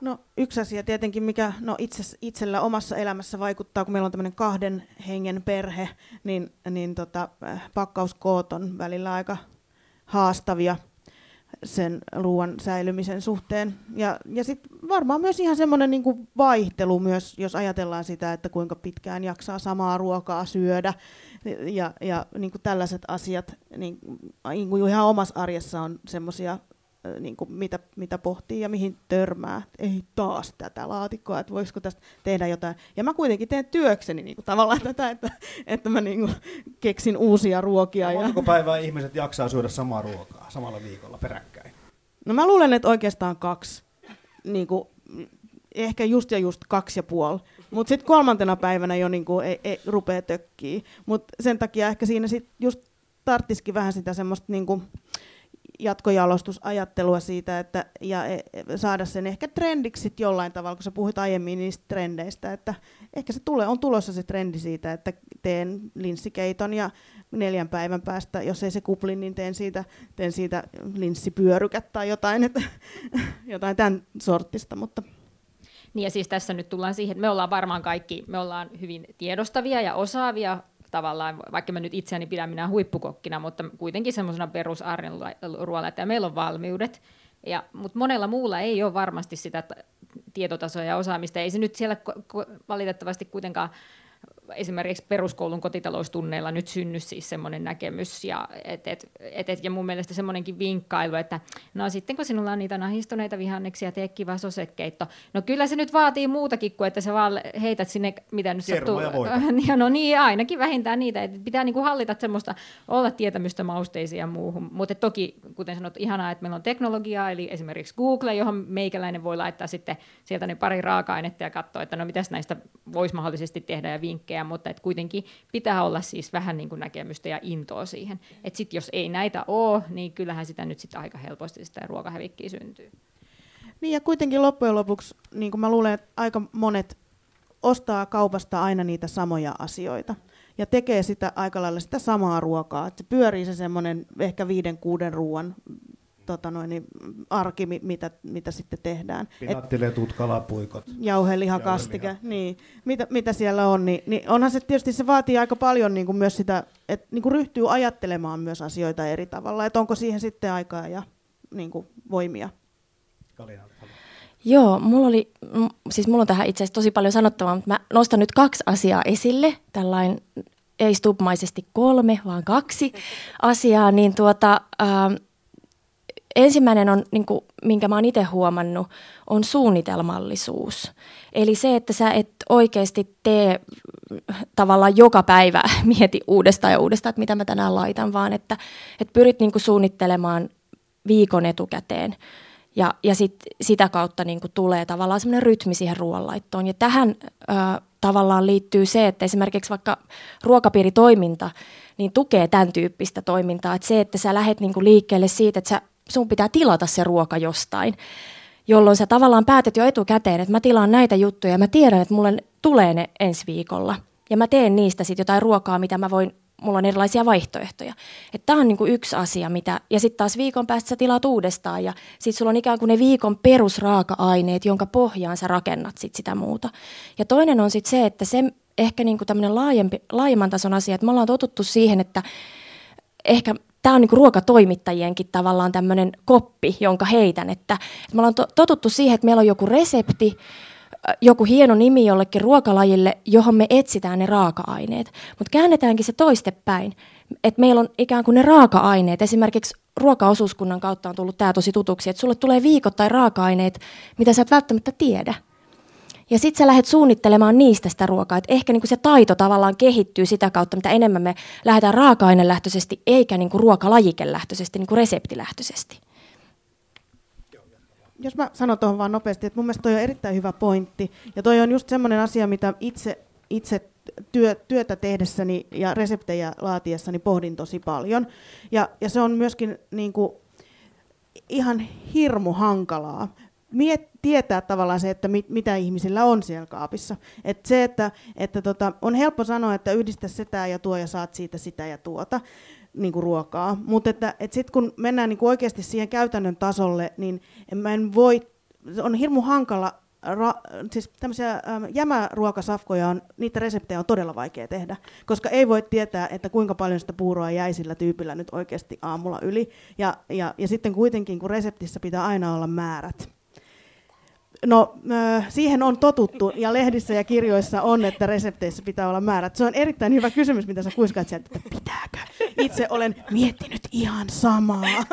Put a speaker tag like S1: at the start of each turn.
S1: No yksi asia tietenkin, mikä no itse, itsellä omassa elämässä vaikuttaa, kun meillä on tämmöinen kahden hengen perhe, niin, niin tota, äh, pakkauskoot on välillä aika haastavia sen ruoan säilymisen suhteen. Ja, ja sitten varmaan myös ihan semmoinen niin vaihtelu myös, jos ajatellaan sitä, että kuinka pitkään jaksaa samaa ruokaa syödä. Ja, ja niin kuin tällaiset asiat niin, niin kuin ihan omassa arjessa on semmoisia niin kuin mitä, mitä pohtii ja mihin törmää. Ei taas tätä laatikkoa, että voisiko tästä tehdä jotain. Ja mä kuitenkin teen työkseni niin kuin tavallaan tätä, että, että mä niin kuin keksin uusia ruokia.
S2: Ja... Montako päivää ihmiset jaksaa syödä samaa ruokaa samalla viikolla peräkkäin?
S1: No mä luulen, että oikeastaan kaksi. Niin kuin, ehkä just ja just kaksi ja puoli. Mutta sitten kolmantena päivänä jo niinku ei, ei rupee tökkiä. Mutta sen takia ehkä siinä sit just tarttisikin vähän sitä semmoista niinku, jatkojalostusajattelua siitä, että, ja e, saada sen ehkä trendiksi jollain tavalla, kun sä puhuit aiemmin niistä trendeistä, että ehkä se tulee, on tulossa se trendi siitä, että teen linssikeiton ja neljän päivän päästä, jos ei se kupli, niin teen siitä, teen siitä linssipyörykät tai jotain, että, jotain tämän sortista, mutta
S3: niin ja siis tässä nyt tullaan siihen, että me ollaan varmaan kaikki, me ollaan hyvin tiedostavia ja osaavia tavallaan, vaikka mä nyt itseäni pidän minä huippukokkina, mutta kuitenkin semmoisena perusarjen että meillä on valmiudet, ja, mutta monella muulla ei ole varmasti sitä tietotasoa ja osaamista. Ei se nyt siellä valitettavasti kuitenkaan esimerkiksi peruskoulun kotitaloustunneilla nyt synny siis semmoinen näkemys, ja, et, et, et, et, ja mun mielestä semmoinenkin vinkkailu, että no sitten kun sinulla on niitä nahistuneita vihanneksia, tee kiva sosekeitto. No kyllä se nyt vaatii muutakin kuin, että sä vaan heität sinne, mitä nyt
S2: sattuu.
S3: Ja no niin, ainakin vähintään niitä, että pitää niinku hallita semmoista, olla tietämystä mausteisiin ja muuhun, mutta toki, kuten sanot, ihanaa, että meillä on teknologiaa, eli esimerkiksi Google, johon meikäläinen voi laittaa sitten sieltä ne pari raaka-ainetta ja katsoa, että no mitäs näistä voisi mahdollisesti tehdä ja vinkkejä tärkeää, mutta et kuitenkin pitää olla siis vähän niin kuin näkemystä ja intoa siihen. Että sitten jos ei näitä ole, niin kyllähän sitä nyt sitten aika helposti sitä ruokahävikkiä syntyy.
S1: Niin ja kuitenkin loppujen lopuksi, niin kuin mä luulen, että aika monet ostaa kaupasta aina niitä samoja asioita ja tekee sitä aika lailla sitä samaa ruokaa. Että se pyörii se semmoinen ehkä viiden, kuuden ruoan tota noin, niin arki, mitä, mitä sitten tehdään.
S2: Pinattiletut, kalapuikot.
S1: Jauhelihakastike, niin. Mitä, mitä siellä on, niin, niin onhan se tietysti, se vaatii aika paljon niin kuin myös sitä, että niin kuin ryhtyy ajattelemaan myös asioita eri tavalla, että onko siihen sitten aikaa ja niin kuin voimia.
S4: Kalina. Joo, mulla oli, siis mulla on tähän itse asiassa tosi paljon sanottavaa, mutta mä nostan nyt kaksi asiaa esille, tällainen ei stubmaisesti kolme, vaan kaksi asiaa, niin tuota, äh, Ensimmäinen on, niin kuin, minkä mä oon itse huomannut, on suunnitelmallisuus. Eli se, että sä et oikeasti tee tavallaan joka päivä mieti uudestaan ja uudestaan, että mitä mä tänään laitan, vaan että, että pyrit niin kuin suunnittelemaan viikon etukäteen. Ja, ja sit, sitä kautta niin kuin tulee tavallaan semmoinen rytmi siihen ruoanlaittoon. Ja tähän ö, tavallaan liittyy se, että esimerkiksi vaikka ruokapiiritoiminta niin tukee tämän tyyppistä toimintaa. Että se, että sä lähdet niin kuin liikkeelle siitä, että sä sun pitää tilata se ruoka jostain, jolloin sä tavallaan päätet jo etukäteen, että mä tilaan näitä juttuja ja mä tiedän, että mulle tulee ne ensi viikolla. Ja mä teen niistä sitten jotain ruokaa, mitä mä voin, mulla on erilaisia vaihtoehtoja. Tämä on niinku yksi asia, mitä, ja sitten taas viikon päästä sä tilaat uudestaan, ja sitten sulla on ikään kuin ne viikon perusraaka-aineet, jonka pohjaan sä rakennat sit sitä muuta. Ja toinen on sitten se, että se ehkä niinku tämmöinen laajemman tason asia, että me ollaan totuttu siihen, että ehkä tämä on niinku ruokatoimittajienkin tavallaan tämmöinen koppi, jonka heitän, että, että me ollaan to, totuttu siihen, että meillä on joku resepti, joku hieno nimi jollekin ruokalajille, johon me etsitään ne raaka-aineet. Mutta käännetäänkin se toistepäin, että meillä on ikään kuin ne raaka-aineet. Esimerkiksi ruokaosuuskunnan kautta on tullut tämä tosi tutuksi, että sulle tulee viikoittain raaka-aineet, mitä sä et välttämättä tiedä. Ja sitten sä lähdet suunnittelemaan niistä sitä ruokaa. Et ehkä niinku se taito tavallaan kehittyy sitä kautta, mitä enemmän me lähdetään raaka-ainelähtöisesti, eikä niinku ruokalajikelähtöisesti, niinku reseptilähtöisesti.
S1: Jos mä sanon tuohon vaan nopeasti, että mun mielestä toi on erittäin hyvä pointti. Ja toi on just semmoinen asia, mitä itse, itse työ, työtä tehdessäni ja reseptejä laatiessani pohdin tosi paljon. Ja, ja se on myöskin niin kuin, ihan hirmu hankalaa miet, tietää tavallaan se, että mit, mitä ihmisillä on siellä kaapissa. Et se, että, että tota, on helppo sanoa, että yhdistä sitä ja tuo ja saat siitä sitä ja tuota niin kuin ruokaa. Mutta että, että sitten kun mennään niin kuin oikeasti siihen käytännön tasolle, niin en, mä en voi on hirmu hankala ra, siis tämmöisiä äm, jämäruokasafkoja, on, niitä reseptejä on todella vaikea tehdä, koska ei voi tietää, että kuinka paljon sitä puuroa jäi sillä tyypillä nyt oikeasti aamulla yli. Ja, ja, ja sitten kuitenkin, kun reseptissä pitää aina olla määrät. No, siihen on totuttu, ja lehdissä ja kirjoissa on, että resepteissä pitää olla määrät. Se on erittäin hyvä kysymys, mitä sä kuiskaat sieltä, että pitääkö. Itse olen miettinyt ihan samaa.